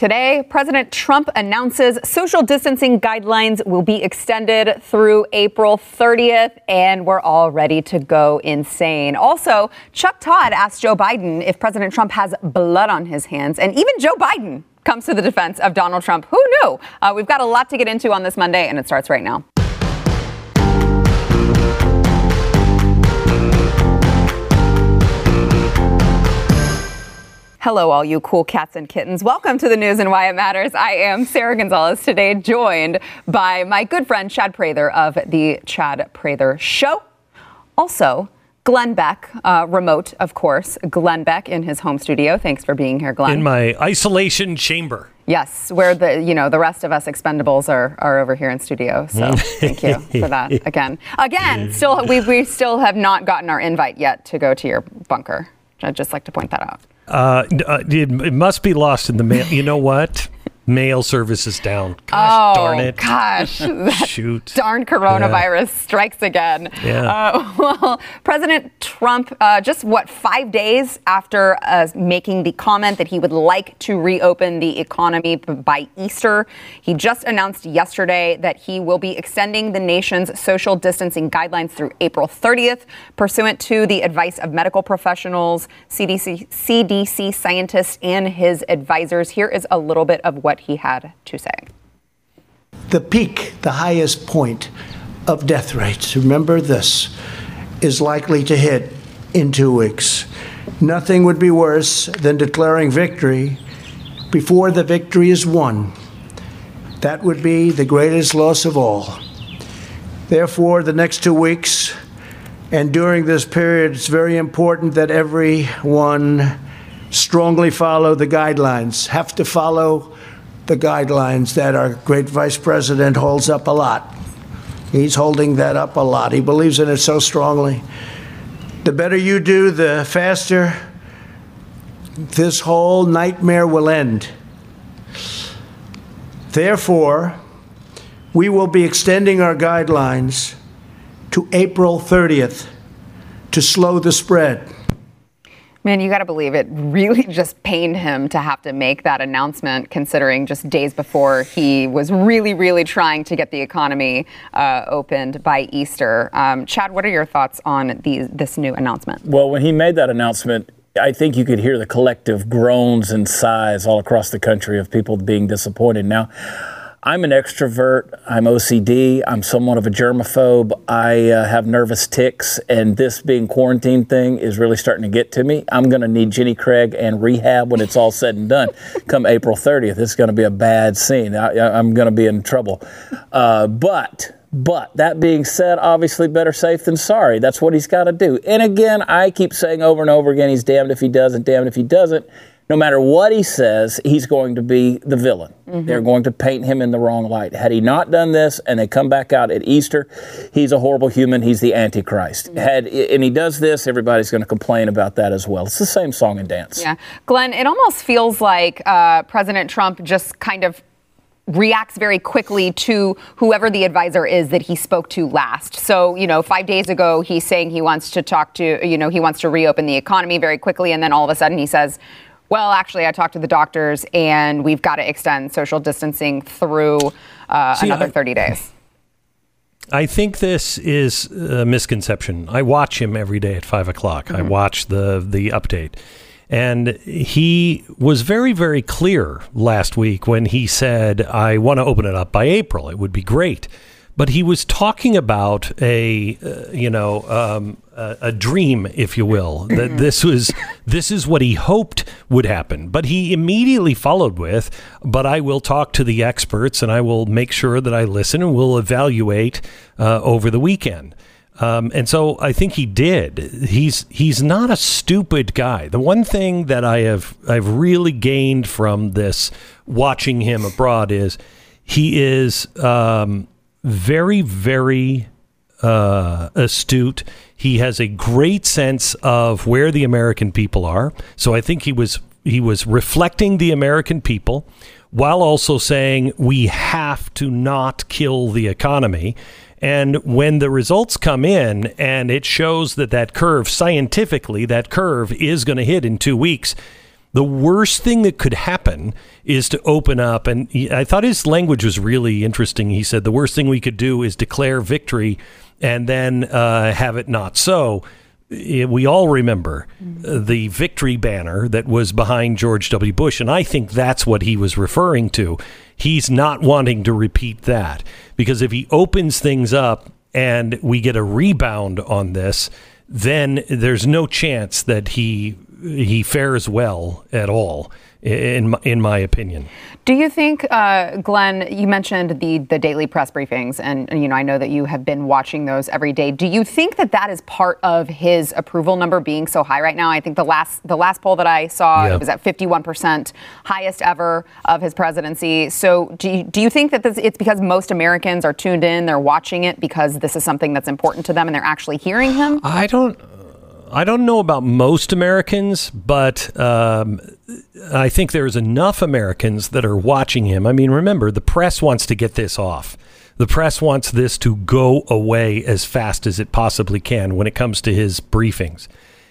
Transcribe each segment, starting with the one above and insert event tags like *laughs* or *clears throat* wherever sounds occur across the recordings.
Today, President Trump announces social distancing guidelines will be extended through April 30th, and we're all ready to go insane. Also, Chuck Todd asked Joe Biden if President Trump has blood on his hands, and even Joe Biden comes to the defense of Donald Trump. Who knew? Uh, we've got a lot to get into on this Monday, and it starts right now. Hello, all you cool cats and kittens. Welcome to the news and why it matters. I am Sara Gonzales today, joined by my good friend Chad Prather of the Chad Prather Show. Also, Glenn Beck, uh, remote, of course. Glenn Beck in his home studio. Thanks for being here, Glenn. In my isolation chamber. Yes, where the you know the rest of us expendables are are over here in studio. So *laughs* thank you for that again. Again, still we we still have not gotten our invite yet to go to your bunker. I'd just like to point that out. Uh, uh, it, it must be lost in the mail. You know what? Mail service is down. Gosh oh, darn it. Gosh. *laughs* Shoot. Darn coronavirus yeah. strikes again. Yeah. Uh, *laughs* well, President Trump, uh, just what, five days after uh, making the comment that he would like to reopen the economy by Easter, he just announced yesterday that he will be extending the nation's social distancing guidelines through April 30th, pursuant to the advice of medical professionals, CDC, CDC scientists, and his advisors. Here is a little bit of what he had to say. The peak, the highest point of death rates, remember this, is likely to hit in two weeks. Nothing would be worse than declaring victory before the victory is won. That would be the greatest loss of all. Therefore, the next two weeks and during this period, it's very important that everyone strongly follow the guidelines, have to follow the guidelines that our great vice president holds up a lot. He's holding that up a lot. He believes in it so strongly. The better you do, the faster this whole nightmare will end. Therefore, we will be extending our guidelines to April 30th to slow the spread. Man, you got to believe it really *laughs* just pained him to have to make that announcement, considering just days before he was really, really trying to get the economy uh, opened by Easter. Um, Chad, what are your thoughts on this new announcement? Well, when he made that announcement, I think you could hear the collective groans and sighs all across the country of people being disappointed. Now, I'm an extrovert. I'm OCD. I'm somewhat of a germaphobe. I uh, have nervous ticks, and this being quarantine thing is really starting to get to me. I'm going to need Jenny Craig and rehab when it's all said and done. Come April 30th, it's going to be a bad scene. I, am going to be in trouble. Uh, but but that being said, obviously better safe than sorry. That's what he's got to do. And again, I keep saying over and over again, he's damned if he doesn't, damned if he doesn't no matter what he says, he's going to be the villain. Mm-hmm. They're going to paint him in the wrong light. Had he not done this and they come back out at Easter, he's a horrible human. He's the Antichrist. Mm-hmm. Had and he does this, everybody's going to complain about that as well. It's the same song and dance. Yeah, Glenn, it almost feels like uh, President Trump just kind of reacts very quickly to whoever the advisor is that he spoke to last. So, you know, five days ago, he's saying he wants to talk to, you know, he wants to reopen the economy very quickly. And then all of a sudden he says, well, actually, I talked to the doctors, and we've got to extend social distancing through uh, See, another I, 30 days. I think this is a misconception. I watch him every day at five o'clock. Mm-hmm. I watch the the update. And he was very, very clear last week when he said, I want to open it up by April. It would be great but he was talking about a uh, you know um, a, a, dream, if you will, that mm-hmm. this was this is what he hoped would happen. But he immediately followed with, "But I will talk to the experts and I will make sure that I listen and we'll evaluate uh, over the weekend." Um, and so I think he did. He's he's not a stupid guy. The one thing that I have I've really gained from this watching him abroad is he is um, very, very uh, astute. He has a great sense of where the American people are. So I think he was he was reflecting the American people while also saying we have to not kill the economy. And when the results come in and it shows that that curve scientifically that curve is going to hit in 2 weeks, The worst thing that could happen is to open up. And he, I thought his language was really interesting. He said the worst thing we could do is declare victory and then uh, have it not so. Eh, we all remember uh, the victory banner that was behind George W. Bush, and I think that's what he was referring to. He's not wanting to repeat that because if he opens things up and we get a rebound on this, then there's no chance that he he fares well at all in my, in my opinion. Do you think, uh, Glenn? You mentioned the the daily press briefings, and, you know I know that you have been watching those every day. Do you think that that is part of his approval number being so high right now? I think the last the last poll that I saw it was at 51 percent, highest ever of his presidency. So do you, do you think that this, it's because most Americans are tuned in, they're watching it because this is something that's important to them, and they're actually hearing him? I don't. I don't know about most Americans, but um, I think there's enough Americans that are watching him. I mean, remember, the press wants to get this off. The press wants this to go away as fast as it possibly can when it comes to his briefings.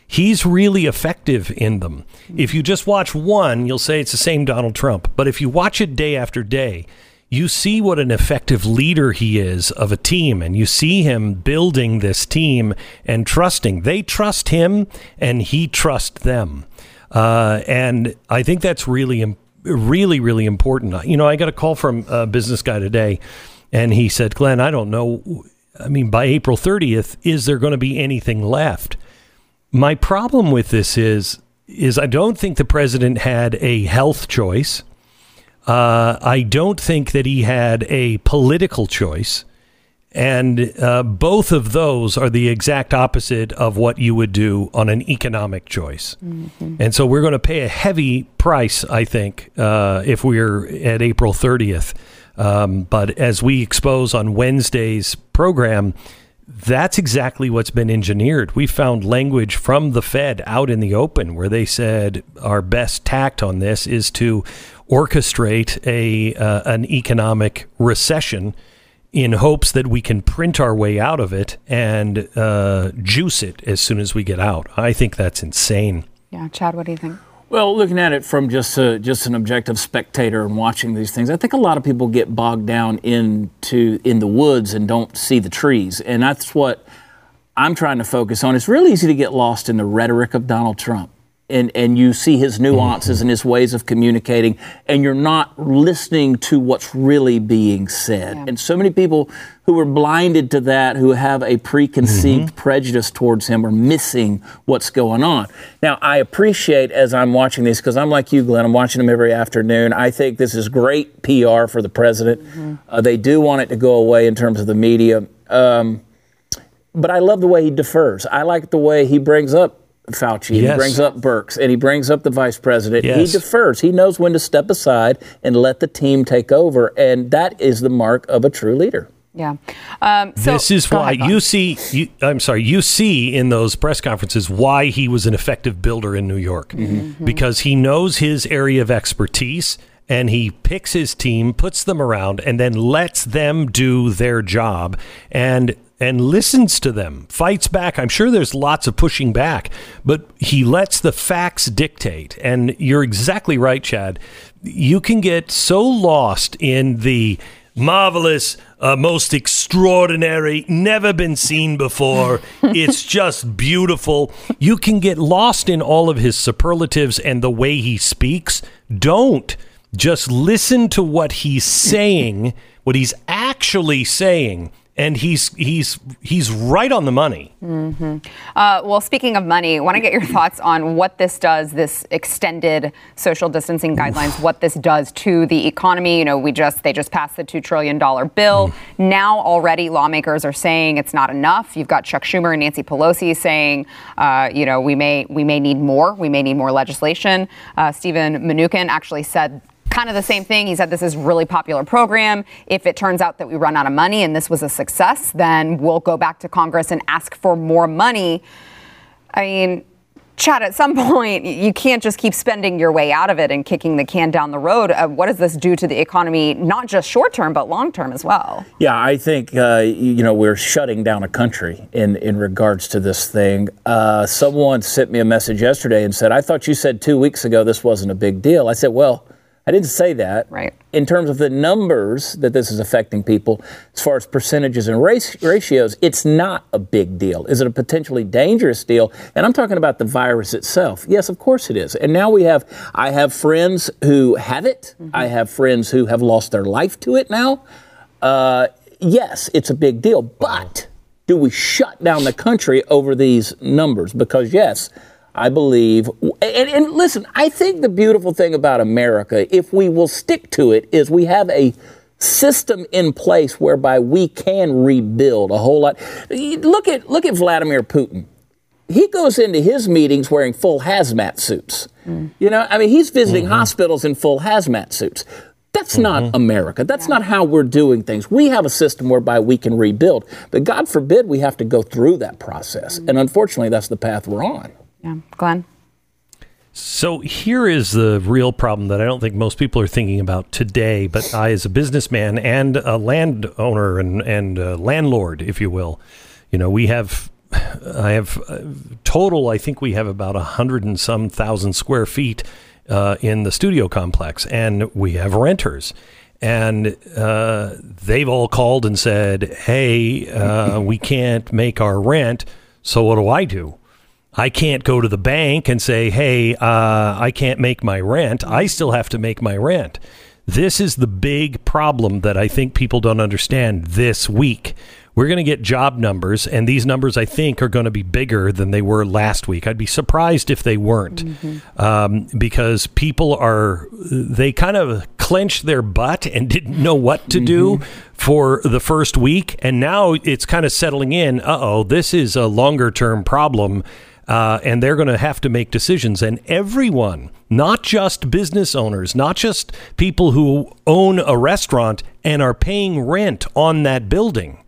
He's really effective in them. If you just watch one, you'll say it's the same Donald Trump. But if you watch it day after day, you see what an effective leader he is of a team and you see him building this team and trusting. They trust him and he trusts them. Uh, and i think that's really really really important. You know i got a call from a business guy today and he said glenn i don't know i mean by april 30th is there going to be anything left? My problem with this is is i don't think the president had a health choice uh, I don't think that he had a political choice. And uh, both of those are the exact opposite of what you would do on an economic choice. Mm-hmm. And so we're going to pay a heavy price, I think, uh, if we're at April 30th. Um, but as we expose on Wednesday's program, that's exactly what's been engineered. We found language from the Fed out in the open where they said our best tact on this is to orchestrate a uh, an economic recession in hopes that we can print our way out of it and uh, juice it as soon as we get out. I think that's insane. Yeah, Chad, what do you think? Well, looking at it from just a, just an objective spectator and watching these things, I think a lot of people get bogged down into in the woods and don't see the trees, and that's what I'm trying to focus on. It's really easy to get lost in the rhetoric of Donald Trump and, and you see his nuances mm-hmm. and his ways of communicating, and you're not listening to what's really being said. Yeah. And so many people who are blinded to that, who have a preconceived mm-hmm. prejudice towards him, are missing what's going on. Now, I appreciate as I'm watching these, because I'm like you, Glenn, I'm watching them every afternoon. I think this is great PR for the president. Mm-hmm. Uh, they do want it to go away in terms of the media. Um, but I love the way he defers. I like the way he brings up Fauci. Yes. He brings up Birx and he brings up the vice president. Yes. He defers. He knows when to step aside and let the team take over. And that is the mark of a true leader. Yeah. Um, so, this is why ahead, you see, you, I'm sorry, you see in those press conferences why he was an effective builder in New York. Mm-hmm. mm-hmm. Because he knows his area of expertise and he picks his team, puts them around, and then lets them do their job. And and listens to them, fights back. I'm sure there's lots of pushing back, but he lets the facts dictate. And you're exactly right, Chad. You can get so lost in the marvelous, uh, most extraordinary, never been seen before. *laughs* it's just beautiful. You can get lost in all of his superlatives and the way he speaks. Don't. Just listen to what he's saying, what he's actually saying and he's he's he's right on the money. Mm-hmm. Uh, well, speaking of money, I want to get your thoughts on what this does, this extended social distancing guidelines, what this does to the economy. You know, we just they just passed the two trillion dollar bill. Mm. Now already lawmakers are saying it's not enough. You've got Chuck Schumer and Nancy Pelosi saying, uh, you know, we may we may need more. We may need more legislation. Uh, Steven Mnuchin actually said kind of the same thing. He said this is really popular program. If it turns out that we run out of money and this was a success, then we'll go back to Congress and ask for more money. I mean, Chad, at some *laughs* point, you can't just keep spending your way out of it and kicking the can down the road. Uh, what does this do to the economy, not just short term, but long term as well? Yeah, I think, uh, you know, we're shutting down a country in, in regards to this thing. Uh, someone sent me a message yesterday and said, I thought you said two weeks ago this wasn't a big deal. I said, well, I didn't say that. Right. In terms of the numbers that this is affecting people, as far as percentages and race, ratios, it's not a big deal. Is it a potentially dangerous deal? And I'm talking about the virus itself. Yes, of course it is. And now we have, I have friends who have it. Mm-hmm. I have friends who have lost their life to it now. Uh, yes, it's a big deal. But do we shut down the country over these numbers? Because yes, I believe, and, and, listen, I think the beautiful thing about America, if we will stick to it, is we have a system in place whereby we can rebuild a whole lot. Look at look at Vladimir Putin. He goes into his meetings wearing full hazmat suits. Mm. You know, I mean, he's visiting mm-hmm. hospitals in full hazmat suits. That's mm-hmm. not America. That's yeah. not how we're doing things. We have a system whereby we can rebuild, but God forbid we have to go through that process. Mm-hmm. And unfortunately, that's the path we're on. Yeah. Glenn? So here is the real problem that I don't think most people are thinking about today, but I, as a businessman and a landowner and, and landlord, if you will, you know, we have, I have uh, total, I think we have about a hundred and some thousand square feet uh, in the studio complex, and we have renters. And uh, they've all called and said, hey, uh, we can't make our rent. So what do I do? I can't go to the bank and say, hey, uh, I can't make my rent. I still have to make my rent. This is the big problem that I think people don't understand this week. We're going to get job numbers, and these numbers, I think, are going to be bigger than they were last week. I'd be surprised if they weren't, mm-hmm. um, because people are, they kind of clenched their butt and didn't know what to do mm-hmm. for the first week. And now it's kind of settling in. Uh oh, this is a longer term problem uh, and they're going to have to make decisions. And everyone, not just business owners, not just people who own a restaurant and are paying rent on that building,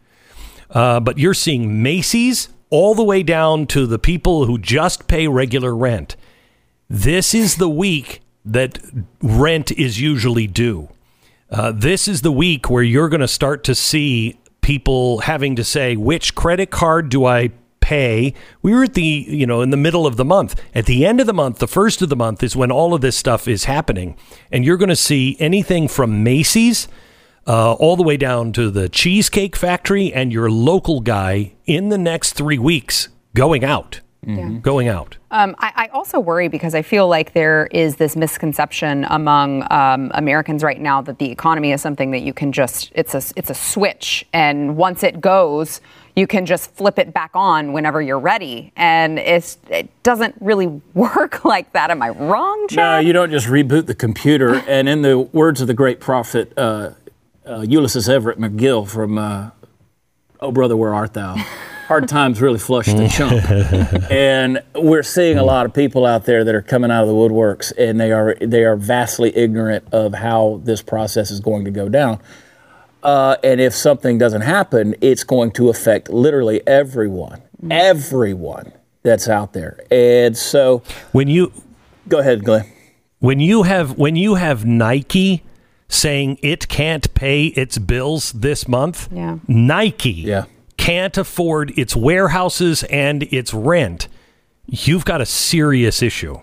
uh, but you're seeing Macy's all the way down to the people who just pay regular rent. This is the week that rent is usually due. Uh, this is the week where you're going to start to see people having to say, which credit card do I pay. We were at the, you know, in the middle of the month. At the end of the month, the first of the month is when all of this stuff is happening. And you're going to see anything from Macy's uh, all the way down to the Cheesecake Factory and your local guy in the next three weeks going out. Mm-hmm. Going out. Um, I, I, also worry because I feel like there is this misconception among um, Americans right now that the economy is something that you can just it's a it's a switch and once it goes you can just flip it back on whenever you're ready. And it doesn't really *laughs* work like that. Am I wrong, Chad? No, you don't just reboot the computer. *laughs* and in the words of the great prophet uh, uh, Ulysses Everett McGill from uh, Oh Brother, Where Art Thou? *laughs* Hard times really flush the chump. and we're seeing a lot of people out there that are coming out of the woodworks and they are they are vastly ignorant of how this process is going to go down. Uh, and if something doesn't happen, it's going to affect literally everyone, mm-hmm. everyone that's out there. And so when you go ahead, Glenn. When you have when you have Nike saying it can't pay its bills this month, yeah. Nike yeah. can't afford its warehouses and its rent. You've got a serious issue.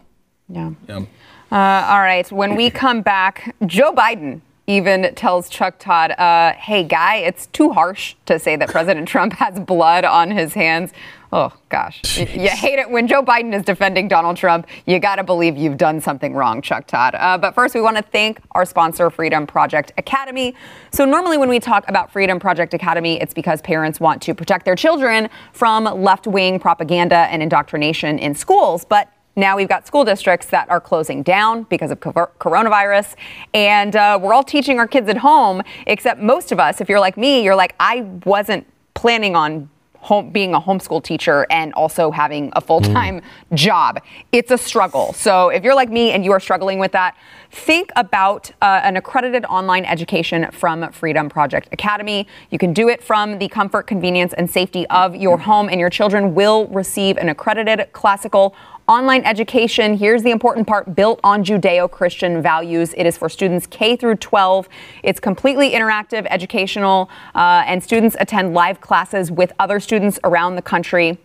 Yeah. yeah. Uh, all right. When we come back, Joe Biden even tells Chuck Todd, uh, hey, guy, it's too harsh to say that President Trump has blood on his hands. Oh, gosh. Jeez. You hate it when Joe Biden is defending Donald Trump. You got to believe you've done something wrong, Chuck Todd. Uh, but first, we want to thank our sponsor, Freedom Project Academy. So, normally when we talk about Freedom Project Academy, it's because parents want to protect their children from left wing propaganda and indoctrination in schools. But now we've got school districts that are closing down because of coronavirus. And uh, we're all teaching our kids at home, except most of us, if you're like me, you're like, I wasn't planning on home, being a homeschool teacher and also having a full time mm. job. It's a struggle. So if you're like me and you are struggling with that, think about uh, an accredited online education from Freedom Project Academy. You can do it from the comfort, convenience, and safety of your home, and your children will receive an accredited classical online education. Here's the important part built on Judeo Christian values. It is for students K through 12. It's completely interactive, educational, uh, and students attend live classes with other students around the country.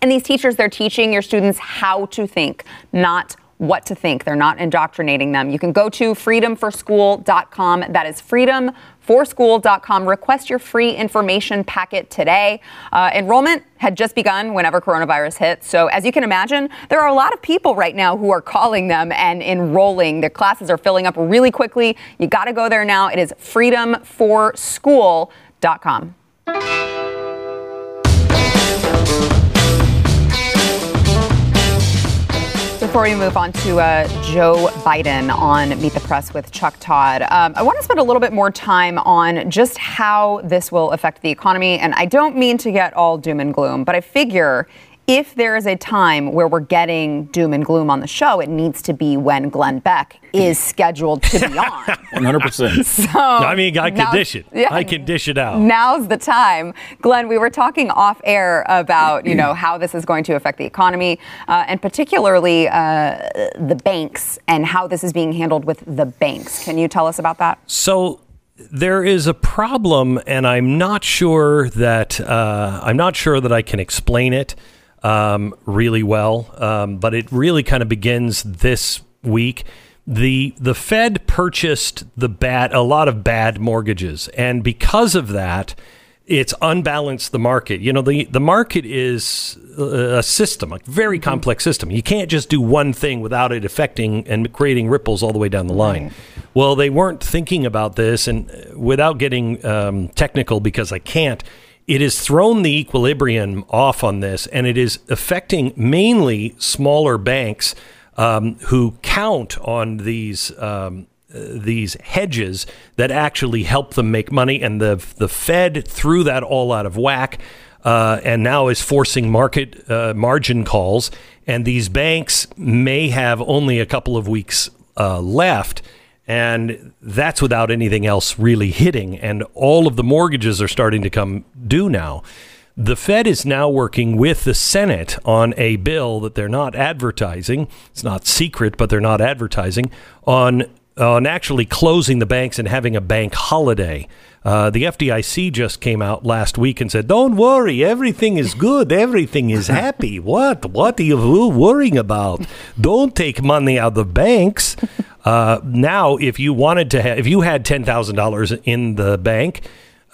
And these teachers, they're teaching your students how to think, not what to think. They're not indoctrinating them. You can go to freedomforschool.com. That is freedomforschool.com. Request your free information packet today. Uh, enrollment had just begun whenever coronavirus hit. So, as you can imagine, there are a lot of people right now who are calling them and enrolling. Their classes are filling up really quickly. You got to go there now. It is freedomforschool.com. Before we move on to uh, Joe Biden on Meet the Press with Chuck Todd, um, I want to spend a little bit more time on just how this will affect the economy. And I don't mean to get all doom and gloom, but I figure if there is a time where we're getting doom and gloom on the show, it needs to be when Glenn Beck is *laughs* scheduled to be on. 100%. *laughs* So I mean, I can now- dish it. yeah. I can dish it out. Now's the time. Glenn, we were talking off air about, you know, *clears throat* how this is going to affect the economy uh, and particularly uh, the banks and how this is being handled with the banks. Can you tell us about that? So there is a problem, and I'm not sure that uh, I'm not sure that I can explain it um, really well. Um, but it really kind of begins this week. the The Fed purchased the bad a lot of bad mortgages, and because of that, it's unbalanced the market. You know, the the market is a system, a very complex system. You can't just do one thing without it affecting and creating ripples all the way down the line. Well, they weren't thinking about this, and without getting um, technical, because I can't, it has thrown the equilibrium off on this, and it is affecting mainly smaller banks um, who count on these. Um, uh, these hedges that actually help them make money, and the the Fed threw that all out of whack, uh, and now is forcing market uh, margin calls. And these banks may have only a couple of weeks uh, left, and that's without anything else really hitting. And all of the mortgages are starting to come due now. The Fed is now working with the Senate on a bill that they're not advertising. It's not secret, but they're not advertising on on actually closing the banks and having a bank holiday. Uh, the FDIC just came out last week and said, "Don't worry, everything is good, everything is happy. *laughs* what? What are you worrying about? Don't take money out of banks." Uh, now, if you wanted to, have, if you had ten thousand dollars in the bank,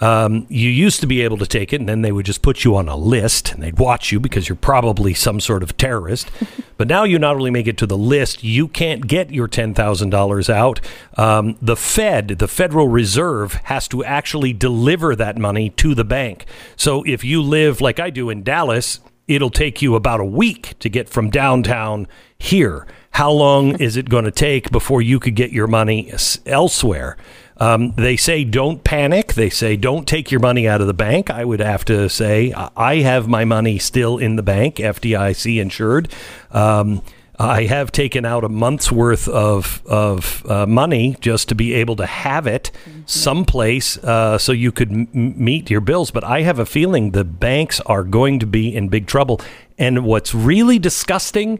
um, you used to be able to take it, and then they would just put you on a list, and they'd watch you because you're probably some sort of terrorist. *laughs* but now you not only make it to the list, you can't get your ten thousand dollars out. Um, the Fed, the Federal Reserve, has to actually deliver that money to the bank. So if you live like I do in Dallas, it'll take you about a week to get from downtown here. How long *laughs* is it going to take before you could get your money elsewhere? Um, they say don't panic. They say don't take your money out of the bank. I would have to say I have my money still in the bank, FDIC insured. Um, I have taken out a month's worth of of uh, money just to be able to have it someplace uh, so you could m- meet your bills. But I have a feeling the banks are going to be in big trouble. And what's really disgusting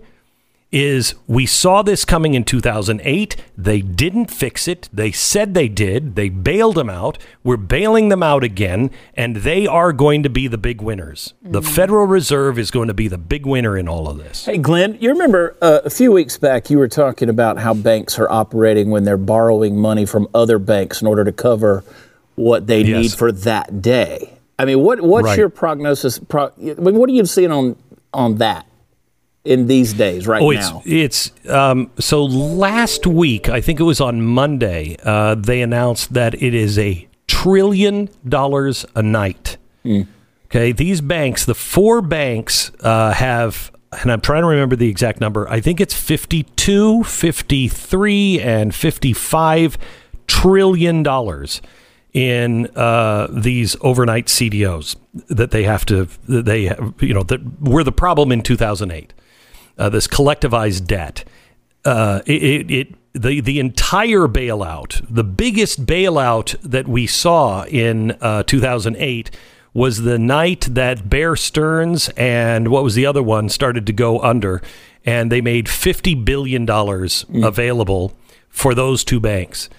is we saw this coming in 2008. They didn't fix it. They said they did. They bailed them out. We're bailing them out again, and they are going to be the big winners. The Federal Reserve is going to be the big winner in all of this. Hey, Glenn, you remember uh, a few weeks back you were talking about how banks are operating when they're borrowing money from other banks in order to cover what they Yes. need for that day. I mean, what what's Right. your prognosis? Pro, I mean, what are you seeing on on that in these days right Oh, it's now? it's um, so last week I think it was on Monday uh, they announced that it is a trillion dollars a night. Okay, these banks, the four banks uh, have, and I'm trying to remember the exact number. I think it's 52, 53, and 55 trillion dollars in uh, these overnight CDOs that they have to, that they have, you know, that were the problem in 2008 uh, this collectivized debt. Uh, it, it, it the the entire bailout, the biggest bailout that we saw in uh, 2008 was the night that Bear Stearns and what was the other one started to go under, and they made $50 billion mm. available for those two banks.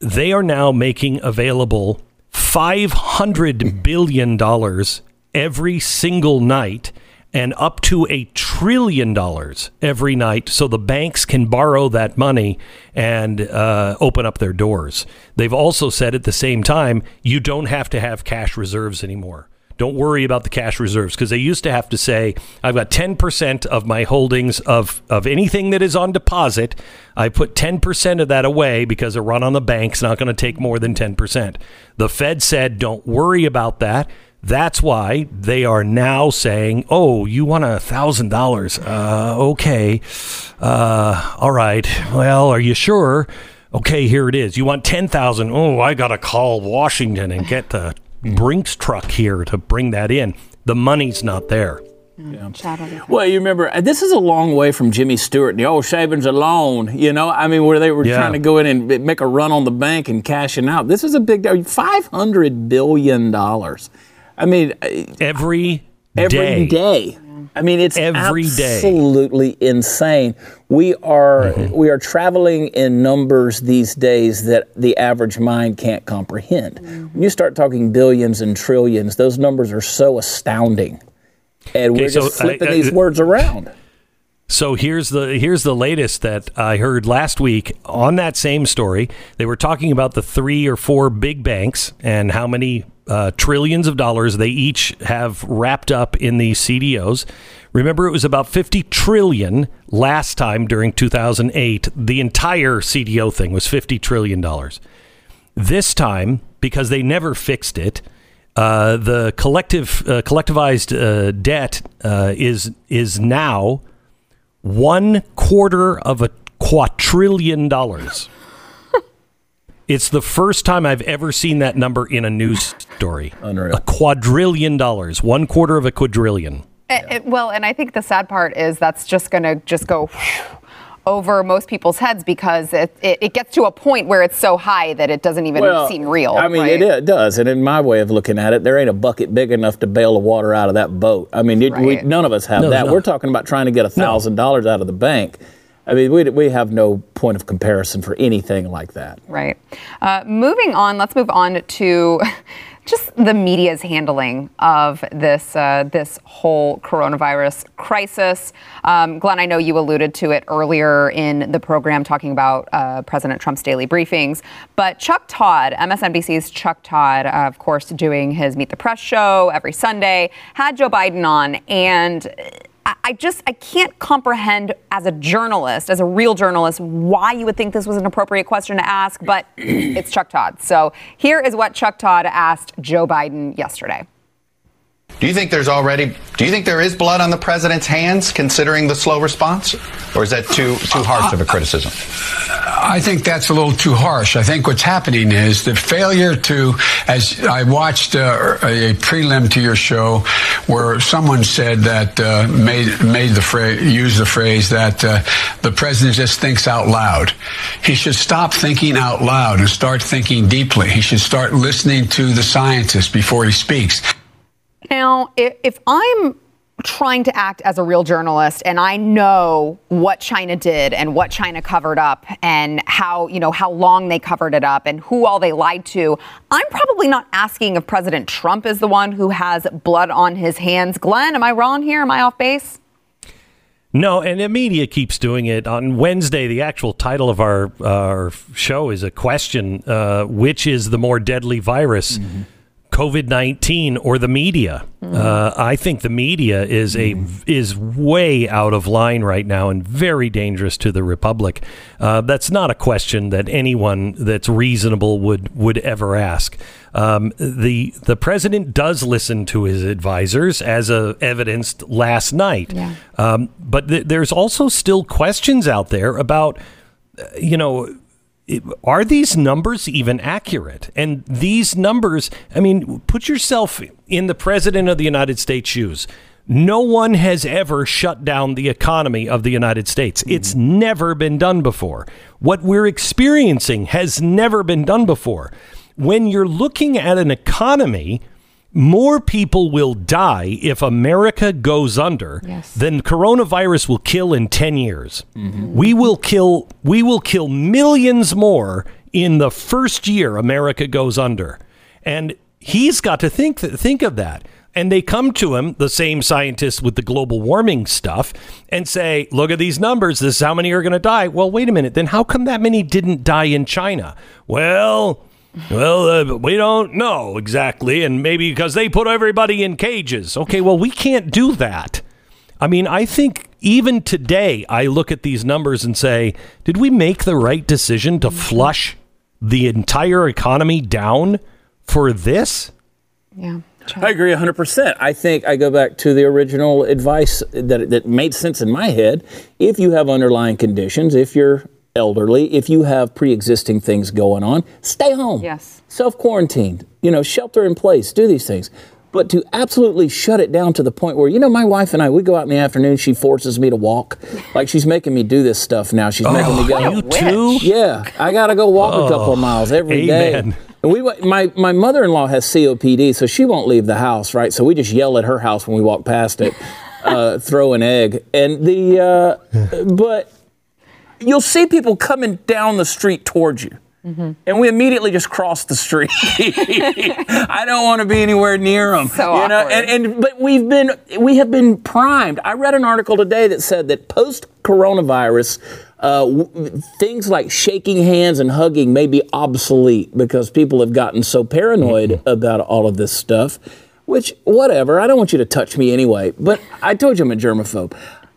They are now making available $500 billion every single night and up to a trillion dollars every night so the banks can borrow that money and uh, open up their doors. They've also said at the same time, you don't have to have cash reserves anymore. Don't worry about the cash reserves because they used to have to say, I've got 10% of my holdings of, of anything that is on deposit. I put 10% of that away because a run on the bank's not going to take more than 10%. The Fed said, don't worry about that. That's why they are now saying, "Oh, you want a thousand dollars? Uh, okay, uh, all right. Well, are you sure? Okay, here it is. You want ten thousand? Oh, I gotta call Washington and get the Brinks truck here to bring that in. The money's not there." Yeah. Well, you remember uh, this is a long way from Jimmy Stewart and the old savings and loan. You know, I mean, where they were yeah. trying to go in and make a run on the bank and cashing out. This is a big deal. Five hundred billion dollars. I mean, uh, every every day. day. I mean, it's every absolutely day. insane. We are mm-hmm. we are traveling in numbers these days that the average mind can't comprehend. Mm-hmm. When you start talking billions and trillions, those numbers are so astounding, and okay, we're so just flipping I, I, these words around. So here's the here's the latest that I heard last week on that same story. They were talking about the three or four big banks and how many uh, trillions of dollars they each have wrapped up in these CDOs. Remember, it was about 50 trillion last time during 2008. The entire CDO thing was 50 trillion dollars. This time, because they never fixed it, uh, the collective uh, collectivized uh, debt uh, is is now one quarter of a quadrillion dollars. It's the first time I've ever seen that number in a news story. Unreal. A quadrillion dollars, one quarter of a quadrillion. It, it, well, and I think the sad part is that's just going to just go over most people's heads because it, it, it, gets to a point where it's so high that it doesn't even well, seem real. I mean, right? it, it, does. And in my way of looking at it, there ain't a bucket big enough to bail the water out of that boat. I mean, right. we, none of us have no, that. We're talking about trying to get a $1,000 no. out of the bank. I mean, we, we have no point of comparison for anything like that. Right. Uh, moving on, let's move on to *laughs* just the media's handling of this uh, this whole coronavirus crisis. Um, Glenn, I know you alluded to it earlier in the program, talking about uh, President Trump's daily briefings. But Chuck Todd, MSNBC's Chuck Todd, uh, of course, doing his Meet the Press show every Sunday, had Joe Biden on, and I just I can't comprehend as a journalist, as a real journalist, why you would think this was an appropriate question to ask, but *clears throat* it's Chuck Todd. So here is what Chuck Todd asked Joe Biden yesterday. Do you think there's already do you think there is blood on the president's hands considering the slow response or is that too too harsh of a criticism? I think that's a little too harsh. I think what's happening is the failure to as I watched uh, a prelim to your show where someone said that uh, made made the phrase used the phrase that uh, the president just thinks out loud. He should stop thinking out loud and start thinking deeply. He should start listening to the scientists before he speaks. Now, if I'm trying to act as a real journalist and I know what China did and what China covered up and how, you know, how long they covered it up and who all they lied to, I'm probably not asking if President Trump is the one who has blood on his hands. Glenn, am I wrong here? Am I off base? No, and the media keeps doing it. On Wednesday, the actual title of our, our show is a question uh, which is the more deadly virus? Mm-hmm COVID nineteen or the media. Mm. Uh, I think the media is a is way out of line right now and very dangerous to the republic. Uh, that's not a question that anyone that's reasonable would would ever ask. Um, the the president does listen to his advisors, as uh, evidenced last night. Yeah. Um, but th- there's also still questions out there about, uh, you know are these numbers even accurate? And these numbers, I mean, put yourself in the president of the United States' shoes. No one has ever shut down the economy of the United States. Mm-hmm. It's never been done before. What we're experiencing has never been done before. When you're looking at an economy more people will die if America goes under Yes. than coronavirus will kill in 10 years. Mm-hmm. We will kill we will kill millions more in the first year America goes under. And he's got to think think of that. And they come to him, the same scientists with the global warming stuff, and say, "Look at these numbers. This is how many are going to die." Well, wait a minute. Then how come that many didn't die in China? Well, well, uh, we don't know exactly, and maybe because they put everybody in cages. Okay, well, we can't do that. I mean, I think even today, I look at these numbers and say, did we make the right decision to flush the entire economy down for this? Yeah. I agree 100%. I think I go back to the original advice that, that made sense in my head. If you have underlying conditions, if you're elderly, if you have pre existing things going on, stay home. Yes. Self quarantine, you know, shelter in place, do these things. But to absolutely shut it down to the point where, you know, my wife and I, we go out in the afternoon, she forces me to walk. Like she's making me do this stuff now. She's making me go. you witch. too? Yeah, I got to go walk a couple of miles every day. amen. And we, my my mother-in-law has COPD, so she won't leave the house, right? So we just yell at her house when we walk past it, uh, *laughs* throw an egg, and the uh, but you'll see people coming down the street towards you. And we immediately just cross the street. *laughs* I don't want to be anywhere near them. So you know, awkward. and, and but we've been we have been primed. I read an article today that said that post coronavirus, uh, w- things like shaking hands and hugging may be obsolete because people have gotten so paranoid about all of this stuff. Which whatever, I don't want you to touch me anyway. But I told you I'm a germaphobe.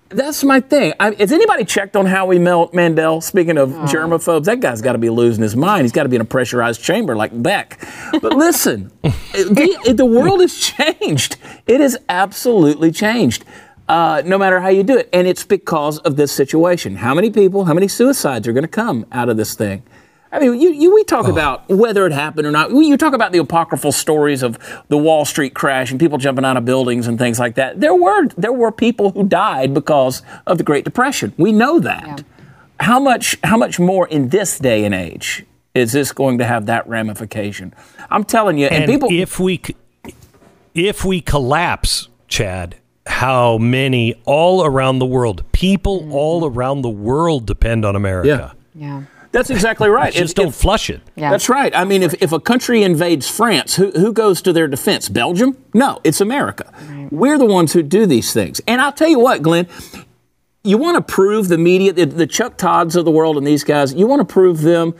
That's my thing. I, has anybody checked on Howie Mel- Mandel? Speaking of germaphobes, that guy's got to be losing his mind. He's got to be in a pressurized chamber like Beck. But *laughs* listen, the, the world has changed. It has absolutely changed. Uh, no matter how you do it, and it's because of this situation. How many people, how many suicides are going to come out of this thing? I mean, you, you, we talk oh. about whether it happened or not. You talk about the apocryphal stories of the Wall Street crash and people jumping out of buildings and things like that. There were there were people who died because of the Great Depression. We know that. How much how much more in this day and age is this going to have that ramification? I'm telling you, and, And people. if we if we collapse, Chad, how many all around the world, people mm. all around the world depend on America. Yeah. That's exactly right. Just If- don't if- flush it. Yeah. That's right. I mean, if, if a country invades France, who, who goes to their defense? Belgium? No, it's America. We're the ones who do these things. And I'll tell you what, Glenn, you want to prove the media, the, the Chuck Todds of the world and these guys, you want to prove them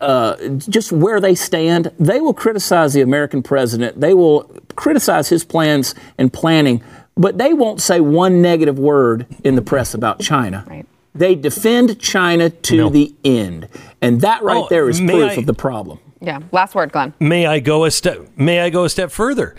uh, just where they stand. They will criticize the American president, they will criticize his plans and planning, but they won't say one negative word in the press about China. Right. They defend China to No. the end. And that right Oh, there is proof I- of the problem. Yeah. Last word, Glenn. May I go a step? May I go a step further?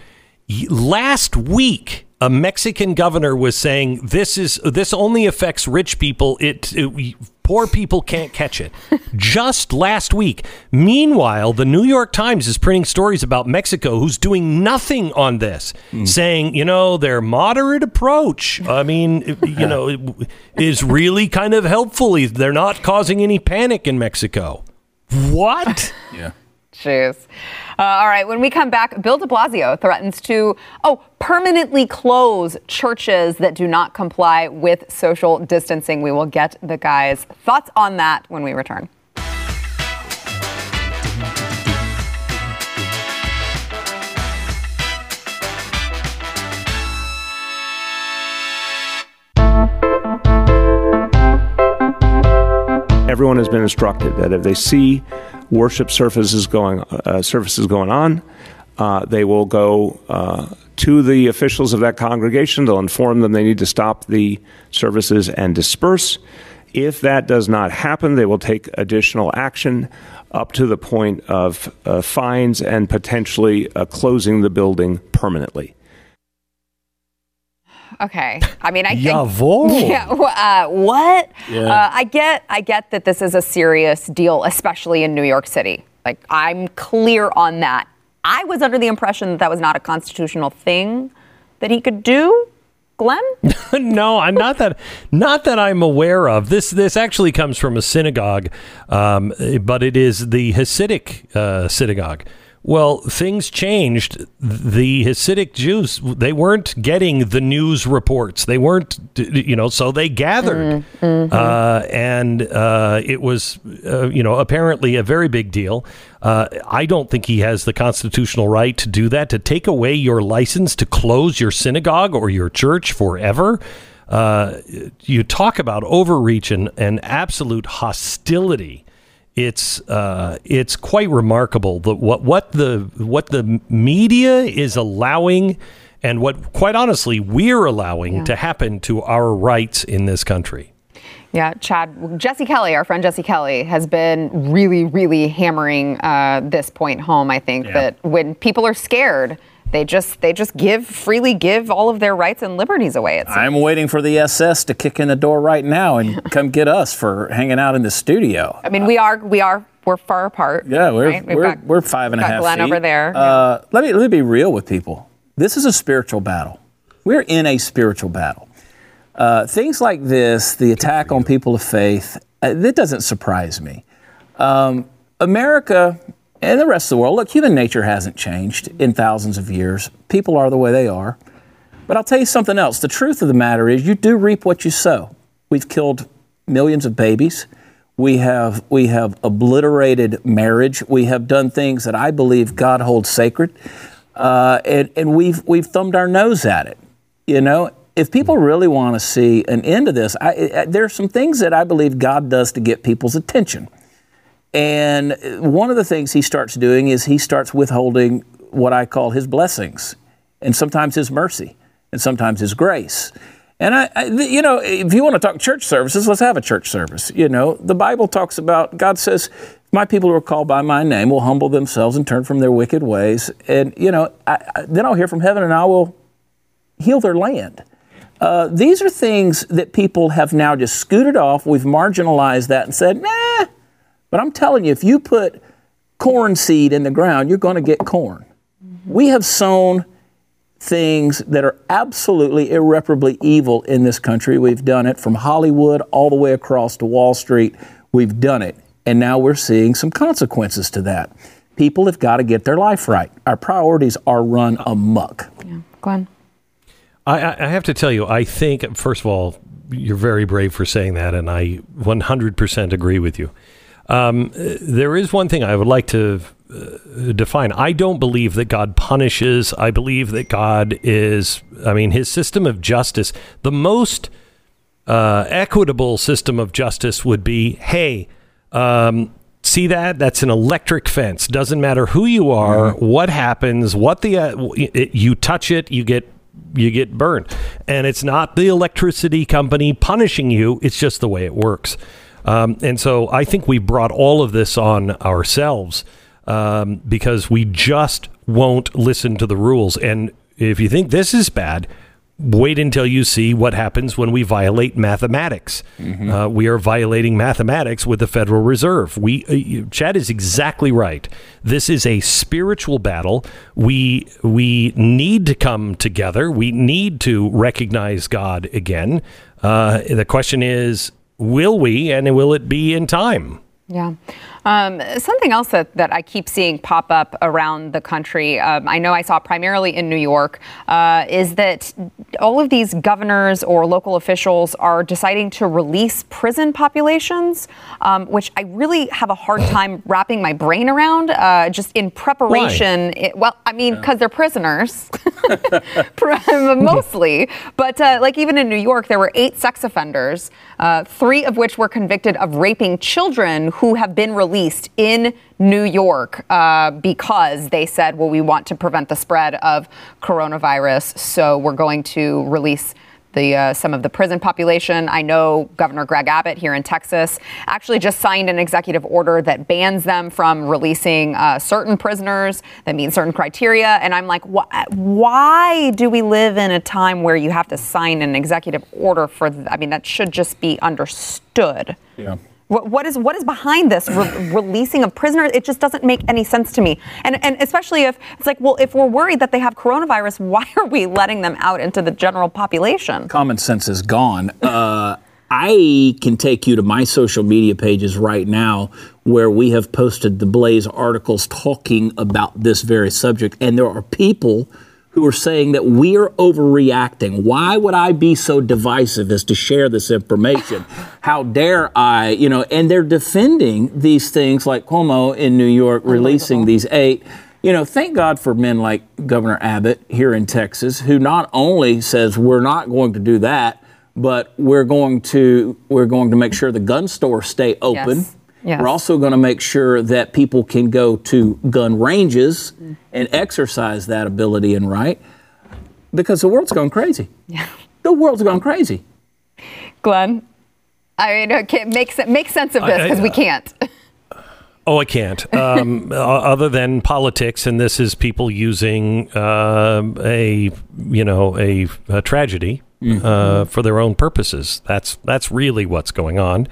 Last week, a Mexican governor was saying this is this only affects rich people. It, it- we- poor people can't catch it. Just last week. Meanwhile, the New York Times is printing stories about Mexico, who's doing nothing on this, hmm. saying you know their moderate approach. I mean, you know, is really kind of helpful. They're not causing any panic in Mexico. What? Yeah. Jeez. Uh, all right. When we come back, Bill de Blasio threatens to, oh, permanently close churches that do not comply with social distancing. We will get the guy's thoughts on that when we return. everyone has been instructed that if they see worship services going uh, services going on, uh, they will go uh, to the officials of that congregation. They'll inform them they need to stop the services and disperse. If that does not happen, they will take additional action up to the point of uh, fines and potentially uh, closing the building permanently. Okay. I mean, I think. Jawohl. *laughs* Yeah. Uh, what? Yeah. Uh, I get. I get that this is a serious deal, especially in New York City. Like, I'm clear on that. I was under the impression that that was not a constitutional thing that he could do. Glenn? *laughs* no, I'm not that. Not that I'm aware of. This this actually comes from a synagogue, um, but it is the Hasidic uh, synagogue, Well, things changed. The Hasidic Jews, they weren't getting the news reports. They weren't, you know, so they gathered. Mm-hmm. Uh, and uh, it was, uh, you know, apparently a very big deal. Uh, I don't think he has the constitutional right to do that, to take away your license to close your synagogue or your church forever. Uh, you talk about overreach and, and absolute hostility it's uh, it's quite remarkable the, what what the what the media is allowing and what quite honestly we're allowing yeah. to happen to our rights in this country. Yeah, Chad, Jesse Kelly, our friend Jesse Kelly, has been really, really hammering uh, this point home. I think yeah. that when people are scared, they just they just give freely give all of their rights and liberties away. I'm waiting for the SS to kick in the door right now and *laughs* come get us for hanging out in the studio. I mean, we are we are we're far apart. Yeah, we're right? we're, got, we're five and a half Glenn feet. over there. Uh, let me let me be real with people. This is a spiritual battle. We're in a spiritual battle. Uh, things like this, the attack on people of faith, uh, that doesn't surprise me. Um, America and the rest of the world, look, human nature hasn't changed in thousands of years. People are the way they are. But I'll tell you something else. The truth of the matter is, you do reap what you sow. We've killed millions of babies. We have, we have obliterated marriage. We have done things that I believe God holds sacred. Uh, and and we've, we've thumbed our nose at it. You know, if people really want to see an end to this, I, I, there are some things that I believe God does to get people's attention. And one of the things he starts doing is he starts withholding what I call his blessings, and sometimes his mercy, and sometimes his grace. And I, I, you know, if you want to talk church services, let's have a church service. You know, the Bible talks about God says, "My people who are called by my name will humble themselves and turn from their wicked ways." And you know, I, then I'll hear from heaven, and I will heal their land. Uh, these are things that people have now just scooted off. We've marginalized that and said, "Nah." But I'm telling you, if you put corn seed in the ground, you're going to get corn. Mm-hmm. We have sown things that are absolutely irreparably evil in this country. We've done it from Hollywood all the way across to Wall Street. We've done it. And now we're seeing some consequences to that. People have got to get their life right. Our priorities are run amuck. Yeah. Glenn? I, I have to tell you, I think, first of all, you're very brave for saying that, and I 100% agree with you. Um, there is one thing I would like to uh, define. I don't believe that God punishes. I believe that God is, I mean, his system of justice, the most uh, equitable system of justice would be hey, um, see that? That's an electric fence. Doesn't matter who you are, mm-hmm. what happens, what the, uh, it, you touch it, you get you get burned. And it's not the electricity company punishing you, it's just the way it works. Um, and so I think we brought all of this on ourselves um, because we just won't listen to the rules. And if you think this is bad, wait until you see what happens when we violate mathematics. Mm-hmm. Uh, we are violating mathematics with the Federal Reserve. We, uh, Chad is exactly right. This is a spiritual battle. We we need to come together. We need to recognize God again. Uh, the question is, will we, and will it be in time? Yeah. Um, something else that, that I keep seeing pop up around the country, um, I know I saw primarily in New York, uh, is that all of these governors or local officials are deciding to release prison populations, um, which I really have a hard *sighs* time wrapping my brain around, uh, just in preparation. It, well, I mean, because yeah. they're prisoners, *laughs* *laughs* mostly. But uh, like even in New York, there were eight sex offenders, uh, three of which were convicted of raping children who have been released released in New York uh, because they said, well, we want to prevent the spread of coronavirus, so we're going to release. The, uh, some of the prison population. I know Governor Greg Abbott here in Texas actually just signed an executive order that bans them from releasing uh, certain prisoners that meet certain criteria. And I'm like, wh- why do we live in a time where you have to sign an executive order for? Th- I mean, that should just be understood. Yeah. What, what is what is behind this re- releasing of prisoners? It just doesn't make any sense to me. And and especially if it's like, well, if we're worried that they have coronavirus, *laughs* why are we letting them out into the general population? Common sense is gone. Uh, I can take you to my social media pages right now where we have posted the Blaze articles talking about this very subject, and there are people who are saying that we are overreacting. Why would I be so divisive as to share this information? *laughs* How dare I? You know, and they're defending these things like Cuomo in New York releasing these eight. You know, thank God for men like Governor Abbott here in Texas, who not only says we're not going to do that, but we're going to we're going to make sure the gun stores stay open. Yes. Yes. We're also going to make sure that people can go to gun ranges and exercise that ability and right because the world's gone crazy. Yeah. The world's gone crazy. Glenn, I mean, okay, make, se- make sense of this I- because we can't. Oh, I can't. *laughs* Um, other than politics, and this is people using um a you know a, a tragedy uh, for their own purposes. That's that's really what's going on.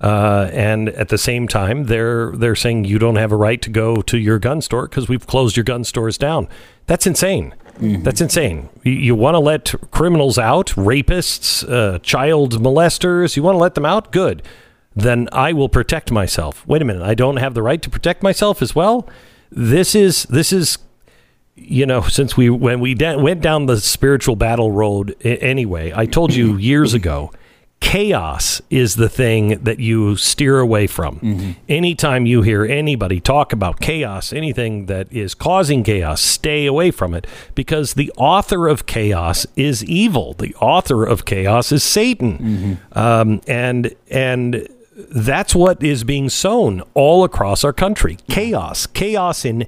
Uh, and at the same time, they're they're saying you don't have a right to go to your gun store because we've closed your gun stores down. That's insane. That's insane. You, you want to let criminals out, rapists, uh, child molesters. You want to let them out? Good then I will protect myself. Wait a minute, I don't have the right to protect myself as well. This is this is you know *laughs* since we when we da- went down the spiritual battle road I- anyway. I told you years ago. Chaos is the thing that you steer away from. Anytime you hear anybody talk about chaos, anything that is causing chaos, stay away from it because the author of chaos is evil. The author of chaos is Satan, um, and and that's what is being sown all across our country. Chaos, chaos in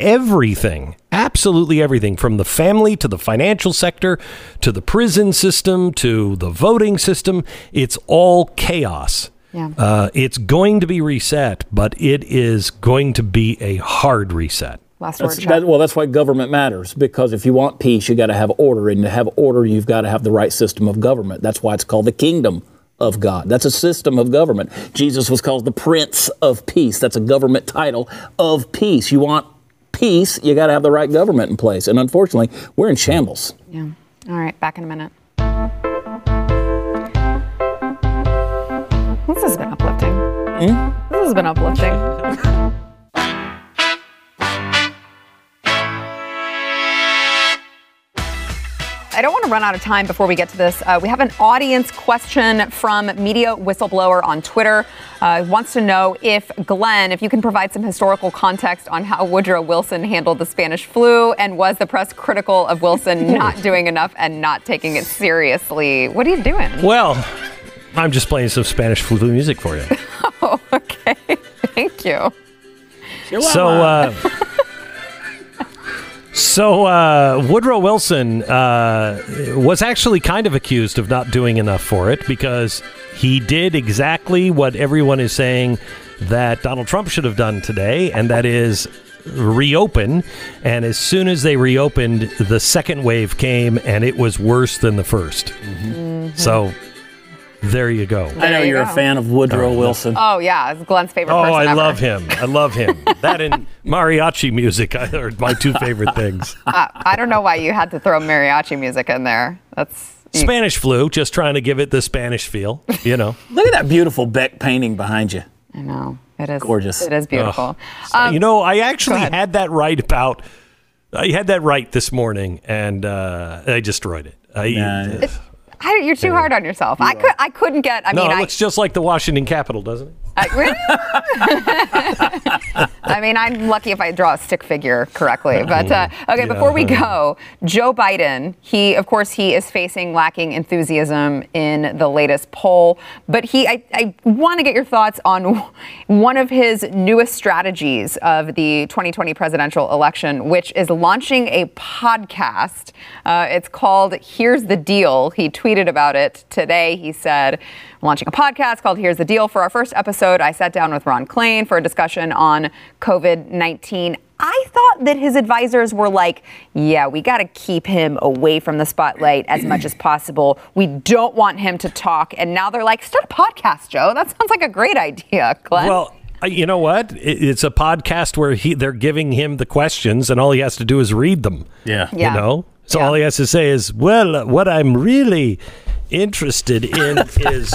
everything, absolutely everything, from the family to the financial sector to the prison system to the voting system. It's all chaos. Yeah. Uh, it's going to be reset, but it is going to be a hard reset. Last word, That's, Chuck. that, well, that's why government matters because if you want peace, you got to have order, and to have order, you've got to have the right system of government. That's why it's called the kingdom of God. That's a system of government. Jesus was called the Prince of Peace. That's a government title of peace. You want peace, you got to have the right government in place. And unfortunately, we're in shambles. Yeah. All right, back in a minute. This has been uplifting. Hmm? This has been uplifting. *laughs* I don't want to run out of time before we get to this. Uh, we have an audience question from Media Whistleblower on Twitter. Uh, wants to know if Glenn, if you can provide some historical context on how Woodrow Wilson handled the Spanish flu, and was the press critical of Wilson *laughs* not doing enough and not taking it seriously? What are you doing? Well, I'm just playing some Spanish flu music for you. *laughs* Oh, okay. Thank you. So, uh, *laughs* so uh, Woodrow Wilson uh, was actually kind of accused of not doing enough for it because he did exactly what everyone is saying that Donald Trump should have done today, and that is reopen. And as soon as they reopened, the second wave came, and it was worse than the 1st So there you go. I know you you're go. a fan of Woodrow Wilson. Oh yeah, it's Glenn's favorite Oh, person I ever. love him. I love him. that and mariachi music *laughs* are my two favorite things. *laughs* Uh, I don't know why you had to throw mariachi music in there. That's you- Spanish flu, just trying to give it the Spanish feel, you know. *laughs* Look at that beautiful Beck painting behind you. I know it is Gorgeous. It is beautiful. Uh, Um, you know, I actually had that right about. I had that right this morning, and uh, I destroyed it. I, Yeah. I, you're too hard on yourself. I could I couldn't get. I no, mean, it I, looks just like the Washington Capitol, doesn't it? I, *laughs* I mean, I'm lucky if I draw a stick figure correctly. But uh, okay, before we go, Joe Biden. He, of course, he is facing lacking enthusiasm in the latest poll. But he, I, I want to get your thoughts on *laughs* one of his newest strategies of the 2020 presidential election, which is launching a podcast. Uh, it's called "Here's the Deal." He tweeted about it today. He said launching a podcast called Here's the Deal. For our first episode, I sat down with Ron Klain for a discussion on COVID 19. I thought that his advisors were like, yeah, we got to keep him away from the spotlight as much as possible. We don't want him to talk. And now they're like, start a podcast, Joe. That sounds like a great idea, Glenn. Well, uh, you know what? It's a podcast where he they're giving him the questions, and all he has to do is read them. Yeah. Yeah. You know, so Yeah. all he has to say is, "Well, uh, what I'm really interested in *laughs* is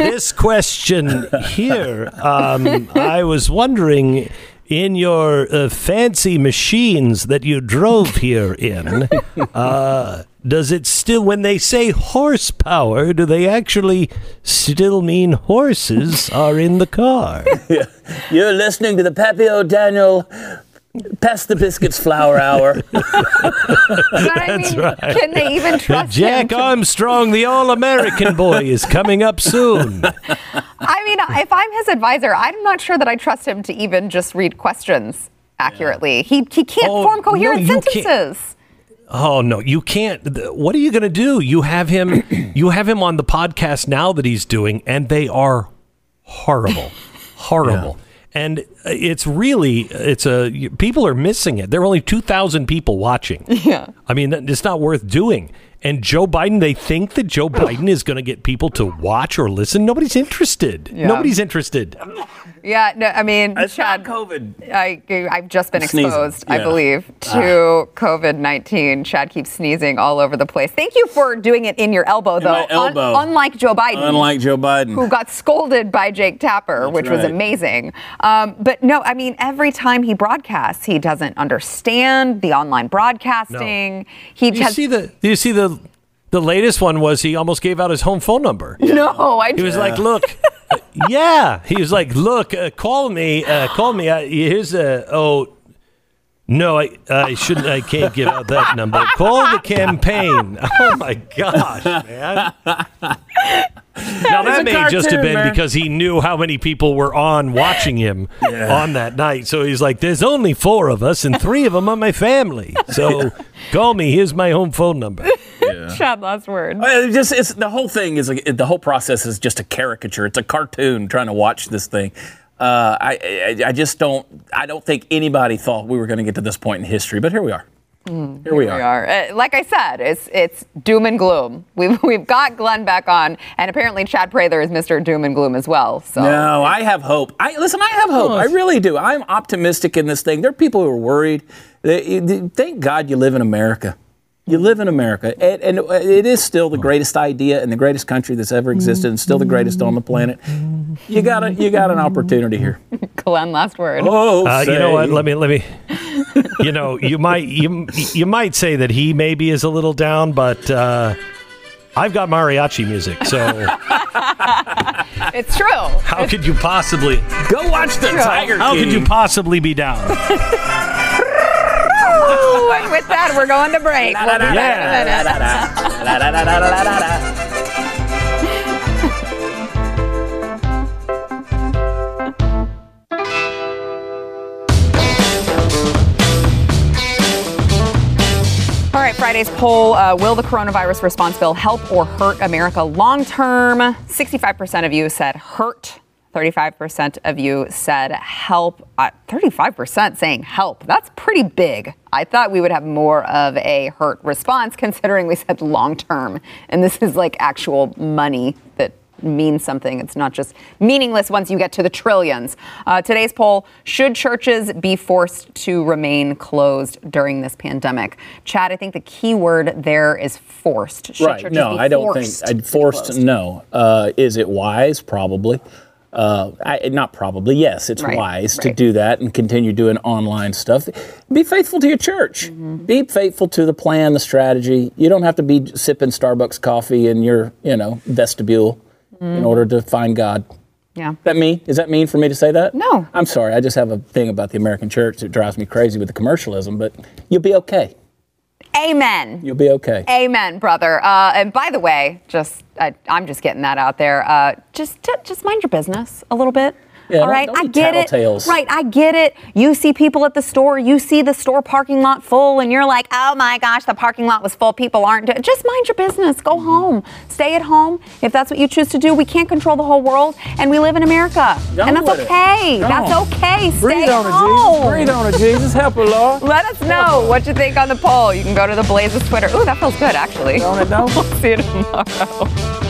this question here. Um, I was wondering. In your uh, fancy machines that you drove here in, uh, does it still, when they say horsepower, do they actually still mean horses are in the car? *laughs* You're listening to the Pappy O'Daniel Pass the Biscuits Flour Hour. *laughs* But I mean, can they even trust him? Jack to- Armstrong, the All American boy, is coming up soon. *laughs* I mean, if I'm his advisor, I'm not sure that I trust him to even just read questions accurately. He he can't Oh, form coherent no, sentences. Oh no, you can't. What are you going to do? You have him. *clears throat* You have him on the podcast now that he's doing, and they are horrible, *laughs* horrible. And it's really, it's a people are missing it. There are only two thousand people watching. *laughs* Yeah. I mean, it's not worth doing. And Joe Biden, they think that Joe Biden is going to get people to watch or listen. Nobody's interested. Yeah. Nobody's interested. Yeah, no, I mean, It's Chad, not COVID. I, I've just been Sneezing. exposed, I believe, to COVID 19. Chad keeps sneezing all over the place. Thank you for doing it in your elbow, though. my elbow. unlike Joe Biden. Unlike Joe Biden. who got scolded by Jake Tapper, which was amazing. Um, but no, I mean, every time he broadcasts, he doesn't understand the online broadcasting. He Do you has see the? Do you see the? The latest one was he almost gave out his home phone number. no. I He was like, "Look, *laughs* yeah." He was like, "Look, uh, call me, uh, call me. Uh, here's a oh." No, I, I shouldn't. I can't give out that number. *laughs* Call the campaign. *laughs* Oh my gosh, man! Now that a may just have been man. because he knew how many people were on watching him on that night. So he's like, "There's only four of us, and three of them are my family. So *laughs* call me. Here's my home phone number." Chad, last word. Oh, it just it's the whole thing is like, the whole process is just a caricature. It's a cartoon trying to watch this thing. Uh, I, I I just don't I don't think anybody thought we were going to get to this point in history, but here we are. here we We are. are. Uh, like I said, it's it's doom and gloom. *laughs* We've we've got Glenn back on, and apparently Chad Prather is Mr. Doom and Gloom as well. So No, I have hope. I listen. I have hope. I really do. I'm optimistic in this thing. There are people who are worried. They- they- Thank God you live in America. You live in America, and, and it is still the greatest idea and the greatest country that's ever existed, and still the greatest on the planet. You got a, you got an opportunity here. *laughs* Glenn, last word. Oh, Uh, you know what? Let me let me. You know, you might you you might say that he maybe is a little down, but uh, I've got mariachi music, so It's true. how could you possibly Go watch the Tiger how could you possibly be down? *laughs* Ooh, and with that, we're going to break. We'll be back in a minute. All right, Friday's poll uh, Will the coronavirus response bill help or hurt America long term? 65% of you said hurt. 35% of you said help. Uh, 35% saying help. That's pretty big. I thought we would have more of a hurt response considering we said long term. And this is like actual money that means something. It's not just meaningless once you get to the trillions. Uh, today's poll Should churches be forced to remain closed during this pandemic? Chad, I think the key word there is forced. Should Right. No, I don't think I'd forced. No. Uh, is it wise? Probably. Uh, I, not probably. Yes, it's Right, wise to do that and continue doing online stuff. Be faithful to your church. Mm-hmm. Be faithful to the plan, the strategy. You don't have to be sipping Starbucks coffee in your, you know, vestibule Mm-hmm. in order to find God. Yeah. That mean? Is that mean for me to say that? No. I'm sorry. I just have a thing about the American church that drives me crazy with the commercialism. But you'll be okay. Amen. You'll be okay. Amen, brother. Uh, and by the way, just I, I'm just getting that out there. Uh, just t- just mind your business a little bit. Yeah, All don't- don't I get it. tattletales. Right, I get it. You see people at the store, you see the store parking lot full, and you're like, "Oh my gosh, the parking lot was full. People aren't." Do-. Just mind your business. Go home. Stay at home if that's what you choose to do. We can't control the whole world, and we live in America, Go and that's okay. That's okay. Stay Breathe on it, home. Jesus. Breathe on it, Jesus. Help her, Lord. *laughs* Let us know what you think on the poll. You can go to the Blazes Twitter. Ooh, that feels good, actually. Don't it, don't? *laughs* We'll see you tomorrow.